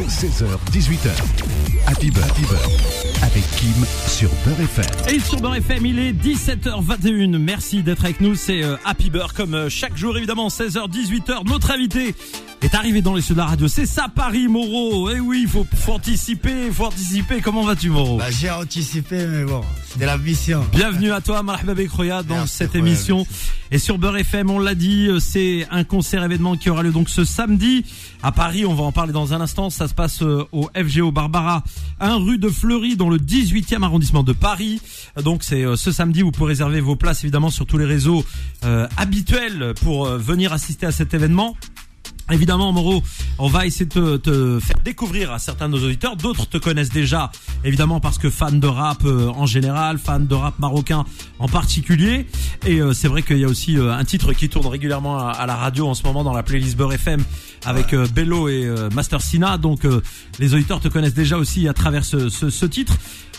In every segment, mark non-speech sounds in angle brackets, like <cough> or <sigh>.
16h, 18h. Happy Beurre, Happy Beurre, avec Kim sur Beurre FM. Et sur Beurre FM, il est 17h21. Merci d'être avec nous. C'est euh, Happy Beurre comme euh, chaque jour, évidemment, 16h, 18h. Notre invité est arrivé dans les studios de la radio. C'est ça, Paris, Moreau. Eh oui, il faut, faut anticiper, faut anticiper. Comment vas-tu, Moreau? Bah, j'ai anticipé, mais bon, c'était la mission. Bienvenue à toi, Marhaba Bekroya, dans Merci, cette émission. merci. Et sur Beurre FM, on l'a dit, euh, c'est un concert événement qui aura lieu donc ce samedi à Paris. On va en parler dans un instant. Ça se passe euh, au FGO Barbara, 1 rue de Fleury, dans le 18e arrondissement de Paris. Donc c'est euh, ce samedi. Vous pouvez réserver vos places évidemment sur tous les réseaux euh, habituels pour venir assister à cet événement. Évidemment, Moreau, on va essayer de te, te faire découvrir à certains de nos auditeurs. D'autres te connaissent déjà, évidemment, parce que fan de rap euh, en général, fan de rap marocain en particulier. Et euh, c'est vrai qu'il y a aussi euh, un titre qui tourne régulièrement à, à la radio en ce moment dans la playlist Beurre FM avec euh, Bello et euh, Master Sina. Donc euh, les auditeurs te connaissent déjà aussi à travers ce, ce, ce titre.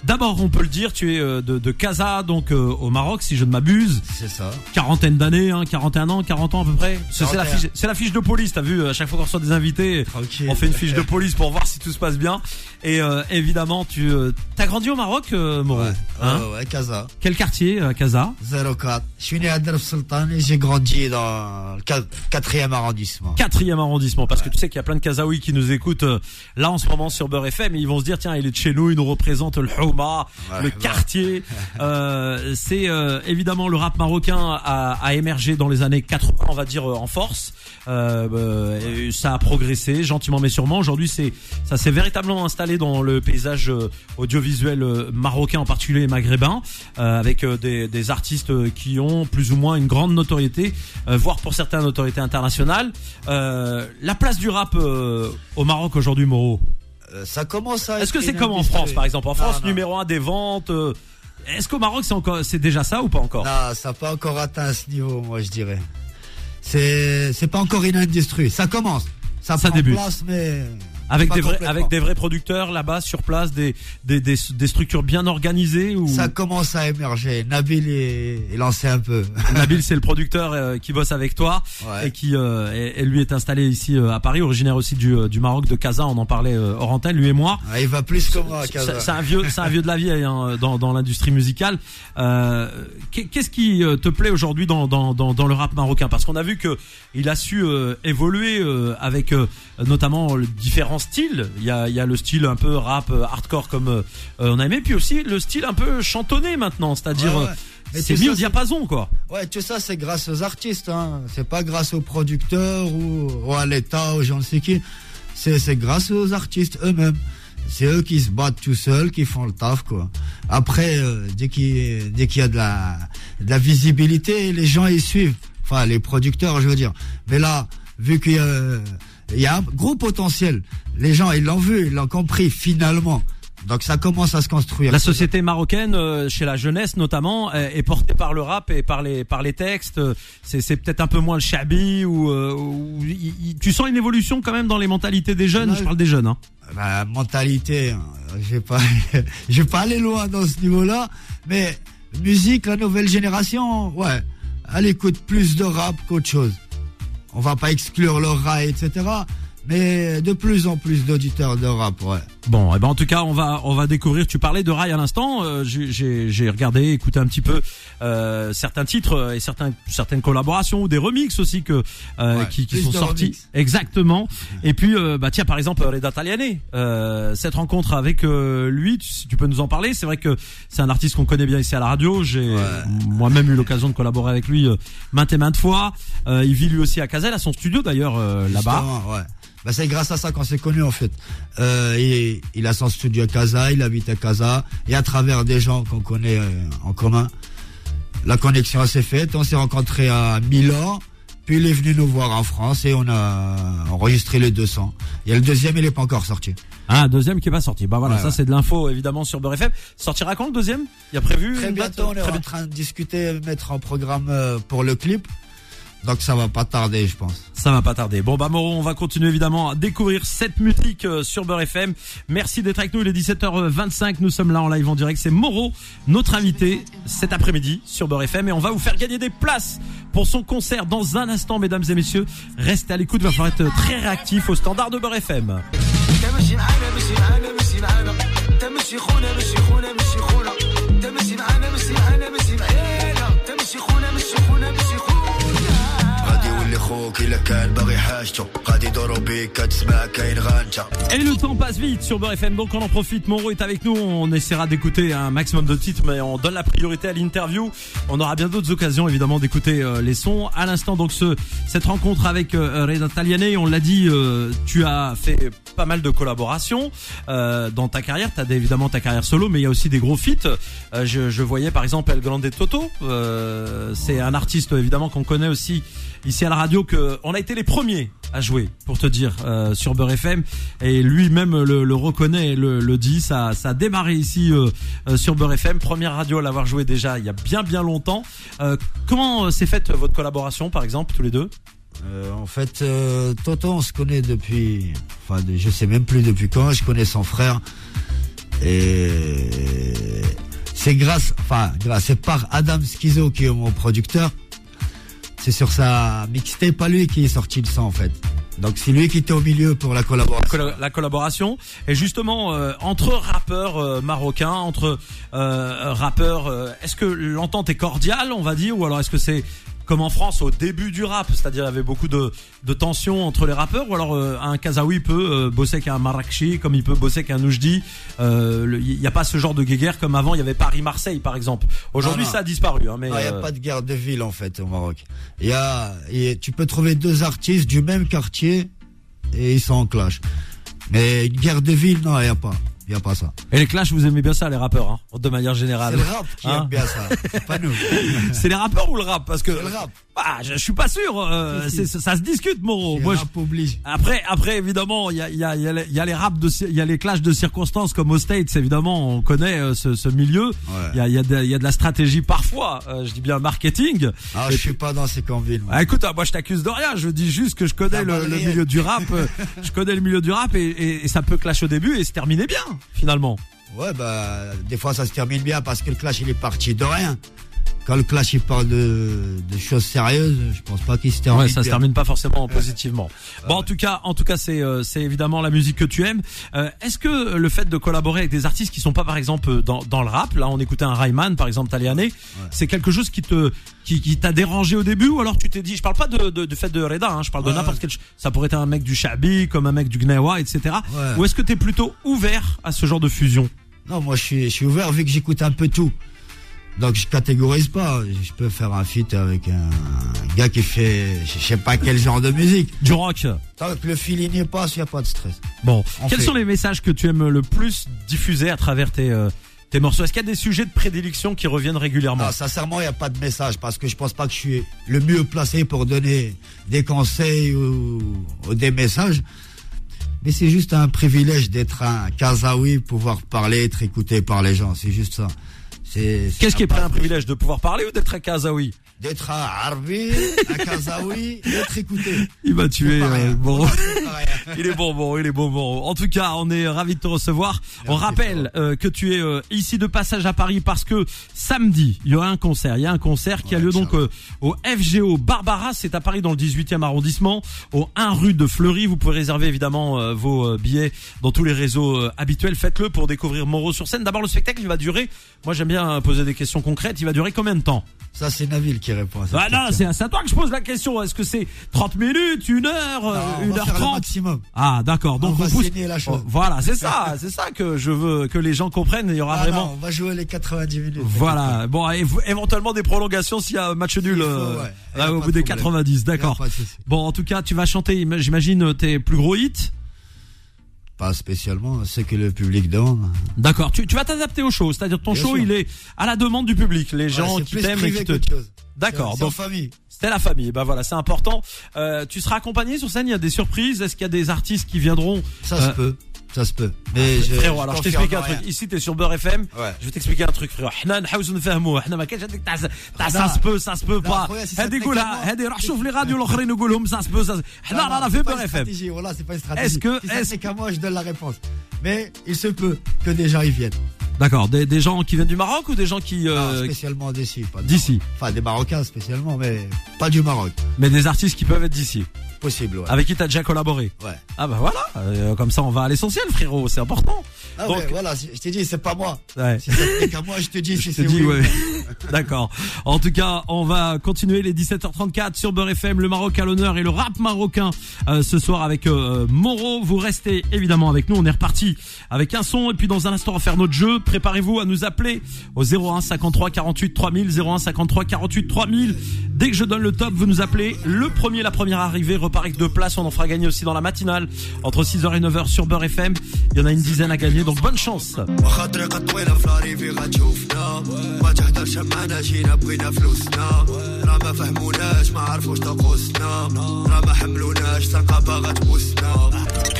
D'abord, on peut le dire, tu es euh, de, de Casa, donc euh, au Maroc, si je ne m'abuse C'est ça. quarantaine d'années, hein, 41 ans, 40 ans à peu près. C'est la 41. fiche, la fiche de police. T'as vu, à chaque fois qu'on reçoit des invités, Tranquille. on fait une fiche de police pour voir si tout se passe bien. Et euh, évidemment, tu euh, t'as grandi au Maroc, euh, Moreau. Ouais, Hein ouais, ouais, Casa. Quel quartier, à Casa 04. Je suis né à Darf Sultan et j'ai grandi dans le 4e arrondissement. Quatrième arrondissement, parce que tu sais qu'il y a plein de Kazaouis qui nous écoutent euh, là en ce moment sur Beurre FM et ils vont se dire tiens il est de chez nous, il nous représente le Ouais, le quartier. <laughs> Euh, c'est euh, évidemment le rap marocain a, a émergé dans les années 80, on va dire euh, en force. Euh, euh, ça a progressé gentiment mais sûrement. Aujourd'hui c'est ça s'est véritablement installé dans le paysage euh, audiovisuel marocain en particulier et maghrébin, euh, avec des, des artistes qui ont plus ou moins une grande notoriété, euh, voire pour certains notoriété internationale. Euh, la place du rap euh, au Maroc aujourd'hui, Moreau? Euh, ça commence à Est-ce que c'est comme en. France, par exemple? En France, non. numéro un des ventes. euh, Est-ce qu'au Maroc c'est encore c'est déjà ça ou pas encore? Non, ça n'a pas encore atteint ce niveau, moi, je dirais. C'est, c'est pas encore une industrie. Ça commence. Ça, Ça prend débute. place, mais. Avec pas des vrais avec des vrais producteurs là-bas sur place, des des, des des structures bien organisées ou? Ça commence à émerger. Nabil est, est lancé un peu. <laughs> Nabil <laughs> c'est le producteur euh, qui bosse avec toi Ouais. et qui euh, et, et lui est installé ici euh, à Paris, originaire aussi du euh, du Maroc de Casa, on en parlait euh, hors antenne, lui et moi. Ouais, il va plus que moi, C'est un vieux, c'est un vieux de la vieille hein, dans, dans l'industrie musicale. Euh, qu'est- Qu'est-ce qui te plaît aujourd'hui dans, dans, dans, dans le rap marocain? Parce qu'on a vu que il a su euh, évoluer euh, avec notamment le- différents styles. Il y a, il y a le style un peu rap euh, hardcore comme euh, on a aimé, puis aussi le style un peu chantonné maintenant, c'est-à-dire Ouais, euh, c'est mis au diapason quoi. Ouais, tout ça, c'est grâce aux artistes. Hein. C'est pas grâce aux producteurs ou, ou à l'État ou j'en sais qui. C'est, grâce aux artistes eux-mêmes. C'est eux qui se battent tout seuls, qui font le taf, quoi. Après, euh, dès qu'il, y a de la, de la visibilité, les gens y suivent. Enfin, les producteurs, je veux dire. Mais là, vu qu'il y a, il y a un gros potentiel, les gens, ils l'ont vu, ils l'ont compris, finalement. Donc ça commence à se construire. La société marocaine, euh, chez la jeunesse notamment, euh, est portée par le rap et par les par les textes. C'est c'est peut-être un peu moins le shabi ou, euh, ou- y- y- tu sens une évolution quand même dans les mentalités des jeunes? Je parle des jeunes. Hein. Bah, mentalité, hein, je vais pas, <laughs> je vais pas aller loin dans ce niveau-là, mais musique, la nouvelle génération, ouais, elle écoute plus de rap qu'autre chose. On va pas exclure le rap, etc. Mais de plus en plus d'auditeurs de rap, ouais. Bon, et ben en tout cas, on va on va découvrir. Tu parlais de Rai à l'instant. euh, j'ai- regardé, écouté un petit peu euh, certains titres euh, et certains certaines collaborations ou des remixes aussi que euh, Ouais, qui, qui sont sortis. remixes. Exactement. Et puis euh, bah tiens par exemple Reda Taliani, euh, cette rencontre avec euh, lui, tu, si tu peux nous en parler? C'est vrai que c'est un artiste qu'on connaît bien ici à la radio. J'ai Ouais. moi-même eu l'occasion de collaborer avec lui euh, maintes et maintes fois. Euh, il vit lui aussi à Cazel, à son studio d'ailleurs euh, là-bas. Ouais. Bah, c'est grâce à ça qu'on s'est connus en fait. Euh, il, il a son studio à Casa, il habite à Casa, et à travers des gens qu'on connaît euh, en commun, la connexion s'est faite. On s'est rencontrés à Milan, puis il est venu nous voir en France et on a enregistré les 200. Et le deuxième, il est pas encore sorti. Ah, un deuxième qui est pas sorti. Bah voilà, Ouais, ça ouais. c'est de l'info évidemment sur Beurre FM. Sortira quand le deuxième? Il y a prévu Très une date bientôt, on est en train de discuter, mettre en programme euh, pour le clip. Donc ça va pas tarder, je pense. Ça va pas tarder. Bon bah Moreau, on va continuer évidemment à découvrir cette musique euh, sur Beurre FM. Merci d'être avec nous. Il est 17h25. Nous sommes là en live en direct. C'est Moreau, notre invité cet après-midi sur Beurre FM et on va vous faire gagner des places pour son concert dans un instant, mesdames et messieurs. Restez à l'écoute. Il va falloir être très réactif au standard de Beurre FM. غادي يولي خوك الا كان باغي حاجته غادي يدورو بيك كتسمع كاين غانجه Et le temps passe vite sur Beurre FM, donc on en profite. Moro est avec nous. On essaiera d'écouter un maximum de titres, mais on donne la priorité à l'interview. On aura bien d'autres occasions, évidemment, d'écouter euh, les sons. À l'instant, donc ce cette rencontre avec euh, Reda Taliane, on l'a dit, euh, tu as fait pas mal de collaborations euh, dans ta carrière. Tu as évidemment ta carrière solo, mais il y a aussi des gros feats. Euh, je, je voyais par exemple El Grande Toto. Euh, C'est un artiste évidemment qu'on connaît aussi ici à la radio. Que on a été les premiers à jouer, pour te dire, euh, sur Beurre FM. Et lui-même le, le reconnaît et le, le dit. Ça, ça a démarré ici euh, euh, sur Beurre FM. Première radio à l'avoir joué déjà il y a bien bien longtemps. Euh, comment euh, s'est faite votre collaboration, par exemple, tous les deux? Euh, en fait, Toto, on se connaît depuis. Enfin, je sais même plus depuis quand. Je connais son frère. Et c'est grâce. Enfin, grâce. C'est par Adam Schizo qui est mon producteur. C'est sur sa mixtape, pas lui qui est sorti le son en fait. Donc c'est lui qui était au milieu pour la collaboration. Colla- la collaboration et justement euh, entre rappeurs euh, marocains entre euh, rappeurs est-ce que l'entente est cordiale on va dire ou alors est-ce que c'est comme en France au début du rap c'est-à-dire il y avait beaucoup de, de tensions entre les rappeurs ou alors euh, un Kazaoui peut euh, bosser avec un Marrakchi comme il peut bosser avec un Noujdi Euh, il n'y a pas ce genre de guéguerre comme avant il y avait Paris-Marseille par exemple aujourd'hui non. ça a disparu hein, mais il n'y a euh, pas de guerre de ville en fait au Maroc. Il y a, et tu peux trouver deux artistes du même quartier et ils sont en clash. Mais une guerre de ville, non, il n'y a pas. A pas ça. et les clashs vous aimez bien ça les rappeurs hein, de manière C'est générale le rap qui Hein aime bien ça. C'est pas nous. <laughs> c'est les rappeurs ou le rap? Parce que C'est le rap. Ah, je, je suis pas sûr. euh, Si, si. c'est- ça, ça se discute, Moro. Moi, rap oblige. après, après, évidemment, il y a, y, a, y, a y a les raps de, il y a les clashs de circonstances comme aux States. Évidemment, on connaît euh, ce, ce milieu. Il y, a, il y, a de, y a de la stratégie parfois. euh, je dis bien marketing. Ah, je suis pas dans ces moi. Ah, écoute, ah, moi je t'accuse de rien. Je dis juste que je connais le, milieu du rap. euh, je connais le milieu du rap et, et, et ça peut clash au début et se terminer bien finalement. Ouais, bah, des fois ça se termine bien parce que le clash il est parti de rien. Quand le clash il parle de, de choses sérieuses, je pense pas qu'il se termine Ouais, ça se termine pas forcément positivement. Bon, en tout cas, en tout cas, c'est euh, c'est évidemment la musique que tu aimes. Euh, Est-ce que le fait de collaborer avec des artistes qui sont pas par exemple dans dans le rap, là on écoutait un Rayman par exemple Taliané, c'est quelque chose qui te qui, qui t'a dérangé au début ou alors tu t'es dit, je parle pas de de, de fait de Reda, hein, je parle de Ouais. n'importe quel, ça pourrait être un mec du Shabi comme un mec du Gnewa, etc. Ouais. Ou est-ce que t'es plutôt ouvert à ce genre de fusion? Non, moi je suis, je suis ouvert vu que j'écoute un peu tout. Donc je catégorise pas. Je peux faire un feat avec un gars qui fait, je sais pas quel genre de musique. Du rock. Tant que le feeling y passe, il y a pas de stress. Bon, On quels fait. sont les messages que tu aimes le plus diffuser à travers tes euh, tes morceaux? Est-ce qu'il y a des sujets de prédilection qui reviennent régulièrement? Non, sincèrement, il y a pas de message parce que je pense pas que je suis le mieux placé pour donner des conseils ou, ou des messages. Mais c'est juste un privilège d'être un Kazaoui, pouvoir parler, être écouté par les gens. C'est juste ça. C'est, Qu'est-ce qui est pas pas un privilège de pouvoir parler ou d'être un Kazaoui? D'être un Harbi, un Kazaoui, d'être écouté. Il m'a tué, euh, rien. <laughs> Il est bon, bon, il est bon, bon. En tout cas, on est ravis de te recevoir. On rappelle euh, que tu es euh, ici de passage à Paris parce que samedi, il y aura un concert. Il y a un concert qui a lieu donc euh, au FGO Barbara. C'est à Paris dans le 18e arrondissement, au 1 rue de Fleury. Vous pouvez réserver évidemment euh, vos euh, billets dans tous les réseaux habituels. Faites-le pour découvrir Moreau sur scène. D'abord, le spectacle, il va durer. Moi, j'aime bien poser des questions concrètes. Il va durer combien de temps? Ça, c'est Nabil qui répond à cette Ah non, question. c'est c'est à toi que je pose la question. Est-ce que c'est 30 minutes, une heure, Non, une heure faire le 30 maximum. Ah d'accord, donc On on, va pousse. la chose. Oh, voilà, c'est ça, <laughs> c'est ça que je veux que les gens comprennent. Il y aura Ah vraiment. non, on va jouer les 90 minutes. Voilà. Bon, éventuellement des prolongations s'il y a match nul faut, euh, ouais. Là, au bout de des problème. 90. Y a D'accord. Bon, en tout cas, tu vas chanter, j'imagine, tes plus gros hits. Pas spécialement, c'est que le public demande. D'accord. Tu, tu vas t'adapter au show, c'est-à-dire ton Bien show, sûr. il est à la demande du public, les gens Ouais, qui t'aiment et qui te. qu'autre chose. D'accord. C'est en Donc famille. c'était la famille. Ben voilà, c'est important. Euh, tu seras accompagné sur scène. Il y a des surprises. Est-ce qu'il y a des artistes qui viendront Ça Euh, se peut. Ça se peut. Mais je, frérot, alors je t'explique un confirme truc. rien. Ici, t'es sur Beurre FM. Ouais. Je vais t'expliquer un truc, frérot. حنا نحاولوا نفهموه. حنا ما كاينش هذيك تاع تاع ça se peut, ça se peut لا، pas. خويا، si ça هذه te قولها plaît هذه روح شوف لي راديو الاخرين نقولهم ça se peut, ça se- حنا Non, non, رانا c'est في pas Beurre une FM. stratégie. Voilà, c'est pas une stratégie. Est-ce que- si ça est-ce- c'est qu'à moi, je donne la réponse. Mais il se peut que des gens y viennent. D'accord, des, des gens qui viennent du Maroc ou des gens qui Non, euh, spécialement d'ici. d'ici. Enfin, des Marocains spécialement, mais pas du Maroc. mais des artistes qui peuvent être d'ici. Possible. Ouais. Avec qui t'as déjà collaboré Ouais. Ah bah voilà, euh, comme ça on va à l'essentiel frérot, c'est important. Ah Donc- ouais, voilà, je t'ai dit, c'est pas moi. Ouais. Si ça tenait qu'à moi, je te dis <laughs> Je c'est oui. ouais. <laughs> D'accord. En tout cas, on va continuer les 17h34 sur Beurre FM, le Maroc à l'honneur et le rap marocain euh, ce soir avec euh, Moro. Vous restez évidemment avec nous. On est reparti avec un son et puis dans un instant on va faire notre jeu. Préparez-vous à nous appeler au 01 53 48 3000, 01 53 48 3000. Dès que je donne le top, vous nous appelez. Le premier, la première arrivée paris de places. On en fera gagner aussi dans la matinale. Entre 6h et 9h sur Beurre FM. Il y en a une dizaine à gagner, donc bonne chance.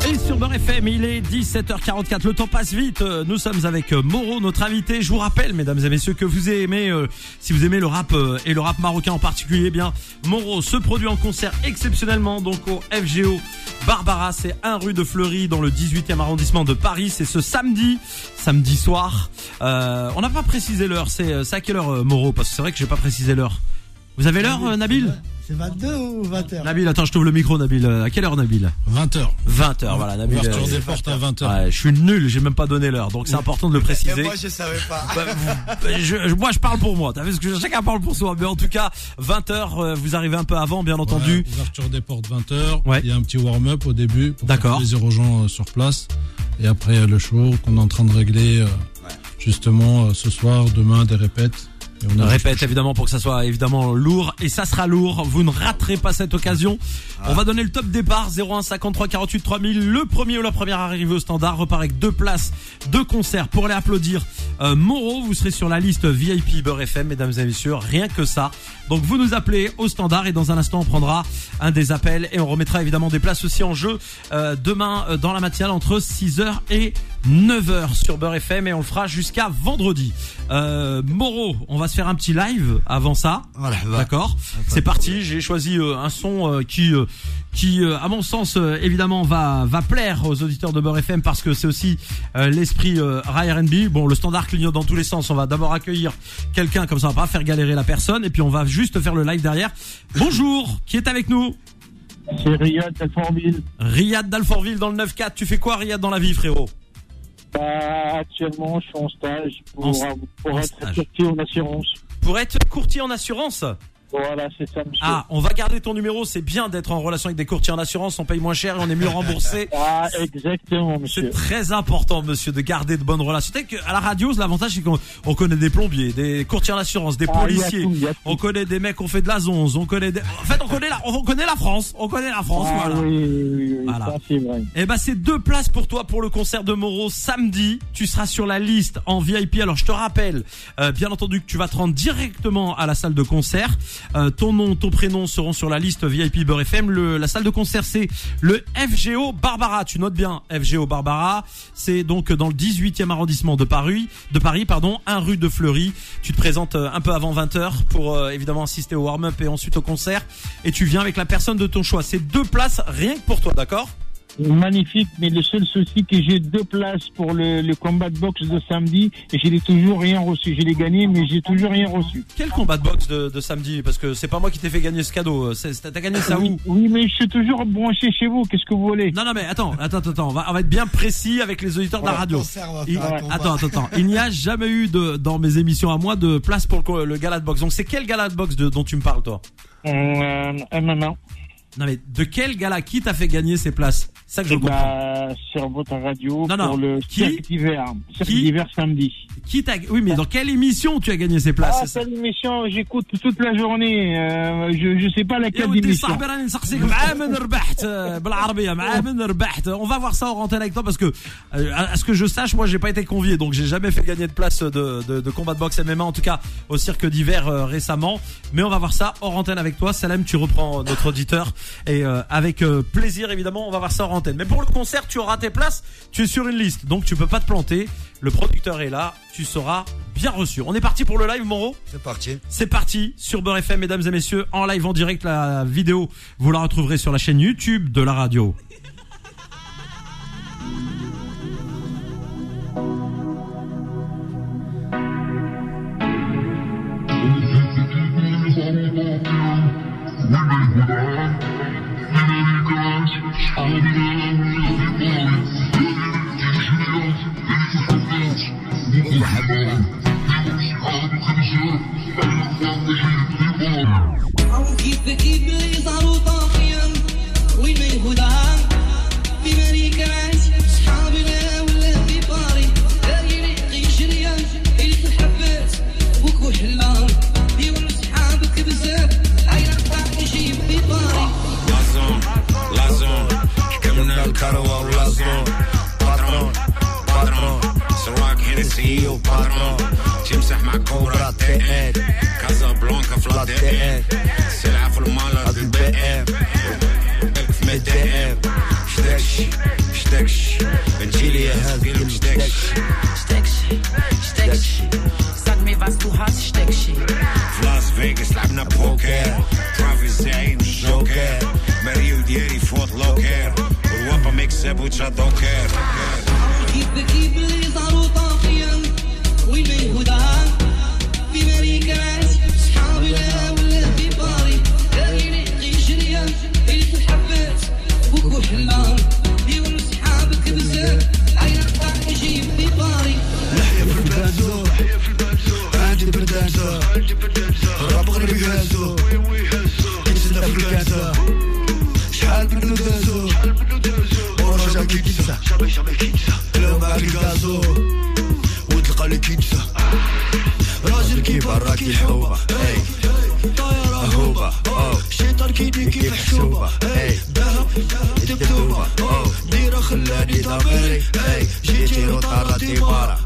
Et sur Beurre FM, il est 17h44. Le temps passe vite. Nous sommes avec euh, Moreau, notre invité. Je vous rappelle, mesdames et messieurs, que vous aimez, euh, si vous aimez le rap euh, et le rap marocain en particulier, eh bien, Moreau se produit en concert exceptionnellement donc au FGO Barbara. C'est 1 rue de Fleury dans le 18e arrondissement de Paris. C'est ce samedi, samedi soir. Euh, on n'a pas précisé l'heure. C'est euh, à quelle heure, euh, Moro Parce que c'est vrai que j'ai pas précisé l'heure. Vous avez l'heure, euh, Nabil C'est 22 ou 21 Nabil, attends, je t'ouvre le micro, Nabil. Euh, À quelle heure, Nabil 20h. 20h, voilà, Nabil. Ouverture euh, des portes à 20h. Ouais, je suis nul, j'ai même pas donné l'heure, donc c'est important de le Et préciser. moi, je savais pas. <laughs> Bah, je- je- moi, je parle pour moi. T'as vu ce que chacun parle pour soi, mais en tout cas, 20 h vous arrivez un peu avant, bien entendu. Ouais, ouverture des portes 20h. Ouais. Il y a un petit warm-up au début pour D'accord. faire plaisir aux gens sur place. Et après le show qu'on est en train de régler justement ce soir, demain des répètes. Et on Répète évidemment pour que ça soit évidemment lourd et ça sera lourd. Vous ne raterez pas cette occasion. On va donner le top départ 01 53 48 3000. Le premier ou la première arrivée au standard repart avec deux places, deux concerts pour aller applaudir euh, Moro. Vous serez sur la liste VIP Beurre FM, mesdames et messieurs. Rien que ça. Donc vous nous appelez au standard et dans un instant on prendra un des appels et on remettra évidemment des places aussi en jeu euh, demain euh, dans la matinale entre 6h et 9h sur Beurre FM et on le fera jusqu'à vendredi. Euh, Moro, on va se faire un petit live avant ça. Voilà. D'accord. C'est parti. J'ai choisi euh, un son euh, qui, euh, qui, euh, à mon sens, euh, évidemment, va va plaire aux auditeurs de Beurre FM parce que c'est aussi euh, l'esprit euh, Rai R&B. Bon, le standard clignote dans tous les sens. On va d'abord accueillir quelqu'un comme ça, on va pas faire galérer la personne et puis on va juste faire le live derrière. Bonjour. Qui est avec nous? C'est Riyad Alfortville. Riyad d'Alfortville dans le 9-4. Tu fais quoi, Riyad, dans la vie, frérot? Bah, actuellement, je suis en stage pour, En- pour en être stage. courtier en assurance. Pour être courtier en assurance? Voilà, c'est ça, monsieur. Ah, on va garder ton numéro. C'est bien d'être en relation avec des courtiers en assurance. On paye moins cher et on est mieux remboursé. <laughs> Ah, exactement, C'est monsieur. très important, monsieur, de garder de bonnes relations. Tu sais qu'à la radio, l'avantage, c'est qu'on on connaît des plombiers, des courtiers en assurance, des Ah, policiers. tout. On connaît des mecs qui ont fait de la zonze. On connaît des... En fait, on connaît la, on connaît la France. On connaît la France, Ah voilà. oui, oui, oui, Voilà. ça c'est vrai. Eh ben, c'est deux places pour toi pour le concert de Moreau samedi. Tu seras sur la liste en VIP. Alors, je te rappelle, euh, bien entendu, que tu vas te rendre directement à la salle de concert. Euh, ton nom, ton prénom seront sur la liste VIP Beurre FM. Le, la salle de concert, c'est le FGO Barbara. Tu notes bien FGO Barbara. C'est donc dans le 18e arrondissement de Paris, de Paris, pardon, un rue de Fleury. Tu te présentes euh, un peu avant 20h pour euh, évidemment assister au warm-up et ensuite au concert. Et tu viens avec la personne de ton choix. C'est deux places rien que pour toi, d'accord? Magnifique, mais le seul souci que j'ai deux places pour le, le combat de boxe de samedi et je n'ai toujours rien reçu. Je l'ai gagné, mais j'ai toujours rien reçu. Quel combat de boxe de, de samedi? Parce que c'est pas moi qui t'ai fait gagner ce cadeau. T'as gagné ça où? oui, oui, mais je suis toujours branché chez vous. Qu'est-ce que vous voulez? Non, non, mais attends, attends, attends. On va, on va être bien précis avec les auditeurs de la radio. Il- attends, attends, attends. Il n'y a jamais eu de, dans mes émissions à moi de place pour le gala de boxe. Donc c'est quel gala de boxe de- dont tu me parles, toi? Euh, MMA. Non mais de quel gars là qui t'a fait gagner ces places? C'est ça que je eh ben, comprends. Bah, sur votre radio non, non. pour le qui cirque d'hiver, cirque d'hiver samedi. Qui t'a Oui, mais dans quelle émission tu as gagné ces places Ah, cette émission, j'écoute toute la journée. Euh, je je sais pas laquelle émission. On va voir ça en rentrée avec toi parce que euh, à ce que je sache, moi j'ai pas été convié donc j'ai jamais fait gagner de place de, de, de combat de boxe MMA en tout cas au cirque d'hiver euh, récemment, mais on va voir ça en antenne avec toi. Salem, tu reprends notre auditeur et euh, avec euh, plaisir évidemment on va voir ça hors antenne. Mais pour le concert tu auras tes places. Tu es sur une liste. Donc tu peux pas te planter. Le producteur est là. Tu seras bien reçu. On est parti pour le live Moro C'est parti. c'est parti sur Beurre FM, mesdames et messieurs, en live en direct. La vidéo, vous la retrouverez sur la chaîne YouTube de la radio. I will be the Iblis out of the way. We may go down. البنود ورا جا كيتسا جامي جامي كيتسا لو معاك الكازو وتلقى لي كيتسا راجل كيبان راك الحومة طايرة هوبة الشيطان كيدي كيف حشومة ذهب دبدومة ديرة خلاني ضميري جيتي وطارة ديمارة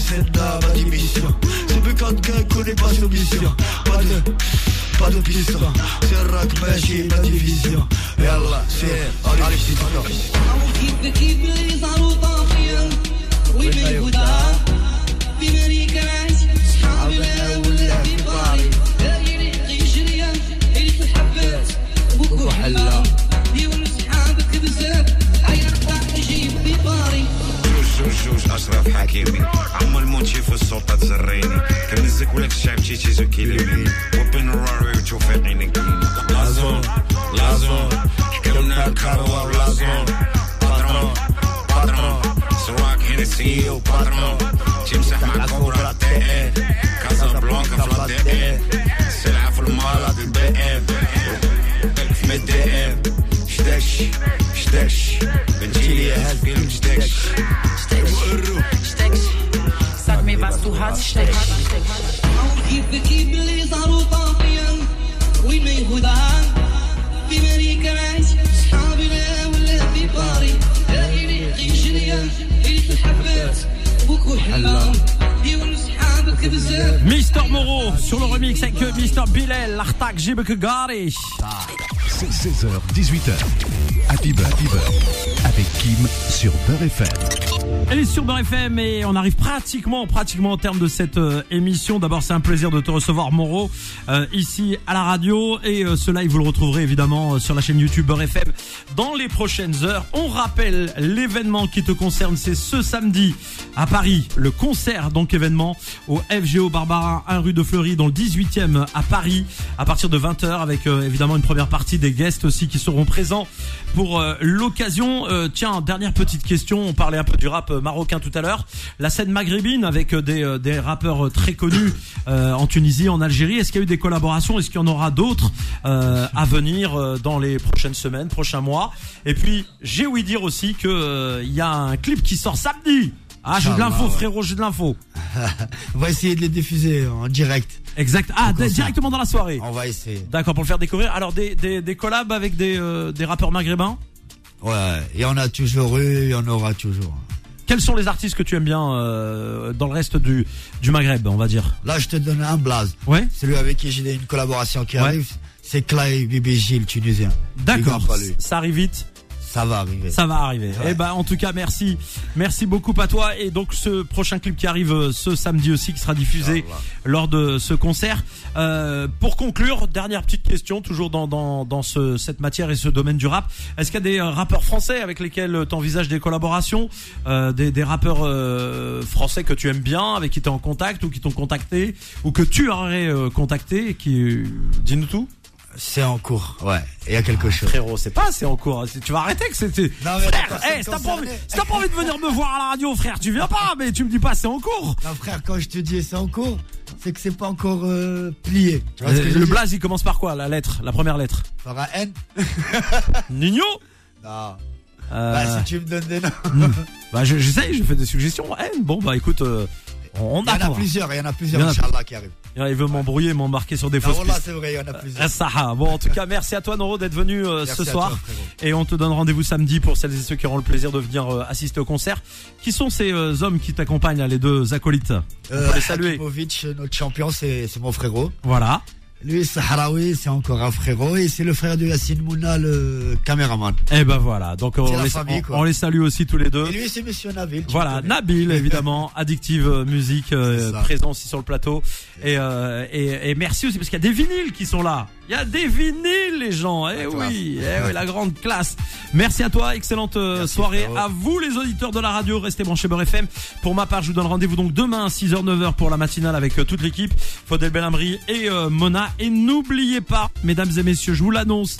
بقى كيتسنى با دي ميسيون سيبي كان كان كوني با سوميسيون با دو با دو بيسون سرك ماشي با ديفيزيون يلا سير عليك سيدنا كيف كيف صاروا طاغيا وين ما يهودان جوج جوج جوج اشرف حكيمي عم المونتي في السلطة تزريني كنزك ولا في الشعب تشي زو كيليمي وبين الراري وتشوف عينك لازون لازون حكمنا الكروة ولازون باترون باترون سواق هينسي وباترون تمسح مع كورة تي ان كازا بلانكا في لا دي ام سلعة في Mister Bilal, l'Artak Gari. C'est 16h, 18h. Happy Bird, Happy. Avec Kim sur Beurre FM. Elle est sur Beurre FM et on arrive pratiquement, pratiquement au terme de cette euh, émission. D'abord, c'est un plaisir de te recevoir, Moreau, ici à la radio. Et euh, ce live, vous le retrouverez évidemment euh, sur la chaîne YouTube Beurre FM dans les prochaines heures. On rappelle l'événement qui te concerne, c'est ce samedi à Paris, le concert donc événement au FGO Barbara 1 rue de Fleury dans le 18e à Paris à partir de 20h avec euh, évidemment une première partie des guests aussi qui seront présents pour euh, l'occasion. Euh, tiens, dernière petite question, on parlait un peu du rap euh, marocain tout à l'heure. La scène maghrébine avec des, des rappeurs très connus en Tunisie, en Algérie, est-ce qu'il y a eu des collaborations? Est-ce qu'il y en aura d'autres à venir dans les prochaines semaines, prochains mois? Et puis, j'ai ouï dire aussi que il y a un clip qui sort samedi. Ah, j'ai de l'info, frérot, j'ai de l'info. <laughs> On va essayer de les diffuser en direct. Exact. Ah, directement dans la soirée. On va essayer. D'accord, pour le faire découvrir. Alors, des, des, des collabs avec des, euh, des rappeurs maghrébins? Ouais, il y en a toujours eu, il y en aura toujours. Quels sont les artistes que tu aimes bien euh, dans le reste du, du Maghreb, on va dire? Là, je te donne un blaze. Ouais. Celui avec qui j'ai une collaboration qui Ouais. arrive, c'est Clay Bibi Gilles, tunisien. D'accord, ça arrive vite. Ça va arriver. Ça va arriver. Ouais. Eh ben, en tout cas, merci, merci beaucoup à toi. Et donc, ce prochain clip qui arrive euh, ce samedi aussi, qui sera diffusé lors de ce concert. Euh, pour conclure, dernière petite question, toujours dans dans dans ce cette matière et ce domaine du rap. Est-ce qu'il y a des euh, rappeurs français avec lesquels tu envisages des collaborations, euh, des des rappeurs euh, français que tu aimes bien, avec qui tu es en contact ou qui t'ont contacté ou que tu aurais euh, contacté et qui dis-nous tout. C'est en cours, ouais. Il y a quelque chose. Frérot, c'est pas, c'est en cours. C'est- Tu vas arrêter que c'était. Frère, personne eh, si t'as pas, envie- si pas envie de venir me voir à la radio, frère, tu viens pas, mais tu me dis pas c'est en cours. Non, frère, quand je te dis c'est en cours, c'est que c'est pas encore euh, plié. Tu vois ce que je Euh, le blaze, il commence par quoi La lettre, la première lettre? Par un N <laughs> Nino? Non. Euh, Bah, si tu me donnes des noms. hmm. Bah, je- j'essaye, je fais des suggestions. N, bon, bah écoute, euh, on Il y en a plusieurs, il y en a plusieurs, Inch'Allah, qui arrivent. Il veut m'embrouiller, m'embarquer sur des Non, fausses pistes. c'est vrai, il y en a plusieurs. Ah, ça, ah. Bon, en tout cas, merci à toi, Noro, d'être venu euh, ce soir. toi, et on te donne rendez-vous samedi pour celles et ceux qui auront le plaisir de venir euh, assister au concert. Qui sont ces euh, hommes qui t'accompagnent, les deux acolytes? On Euh, peut les saluer. Hakimovic, notre champion, c'est c'est mon frérot. Voilà. Lui, Sahraoui, c'est encore un frérot. Et c'est le frère de Yassine Mouna, le caméraman. Et ben voilà. Donc on les, famille, on- quoi. on les salue aussi tous les deux. Et lui, c'est Monsieur Nabil. Voilà. Nabil <laughs> évidemment, Addictive euh, Musique euh, présent aussi sur le plateau et, euh, et et merci aussi parce qu'il y a des vinyles qui sont là. Il y a des vinyles les gens. Eh oui, eh oui, la grande classe. Merci à toi, excellente euh, Merci, soirée à vous les auditeurs de la radio, restez branchés Beurre FM. Pour ma part, je vous donne rendez-vous donc demain 6h 9h pour la matinale avec euh, toute l'équipe, Faudel Bellamri et euh, Mona et n'oubliez pas mesdames et messieurs, je vous l'annonce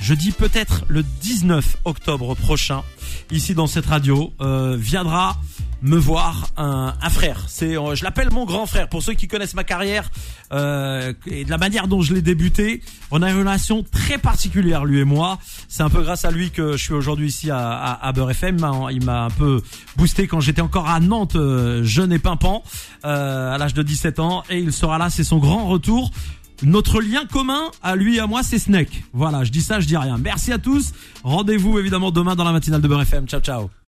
je dis peut-être le 19 octobre prochain, ici dans cette radio, euh, viendra me voir un, un frère. C'est, euh, je l'appelle mon grand frère. Pour ceux qui connaissent ma carrière euh, et de la manière dont je l'ai débuté, on a une relation très particulière lui et moi. C'est un peu grâce à lui que je suis aujourd'hui ici à, à, à FM. Il m'a- Il m'a un peu boosté quand j'étais encore à Nantes, euh, jeune et pimpant, euh, à l'âge de 17 ans, et il sera là. C'est son grand retour. Notre lien commun à lui et à moi, c'est Snake. Voilà, je dis ça, je dis rien. Merci à tous. Rendez-vous évidemment demain dans la matinale de Beurre FM. Ciao, ciao.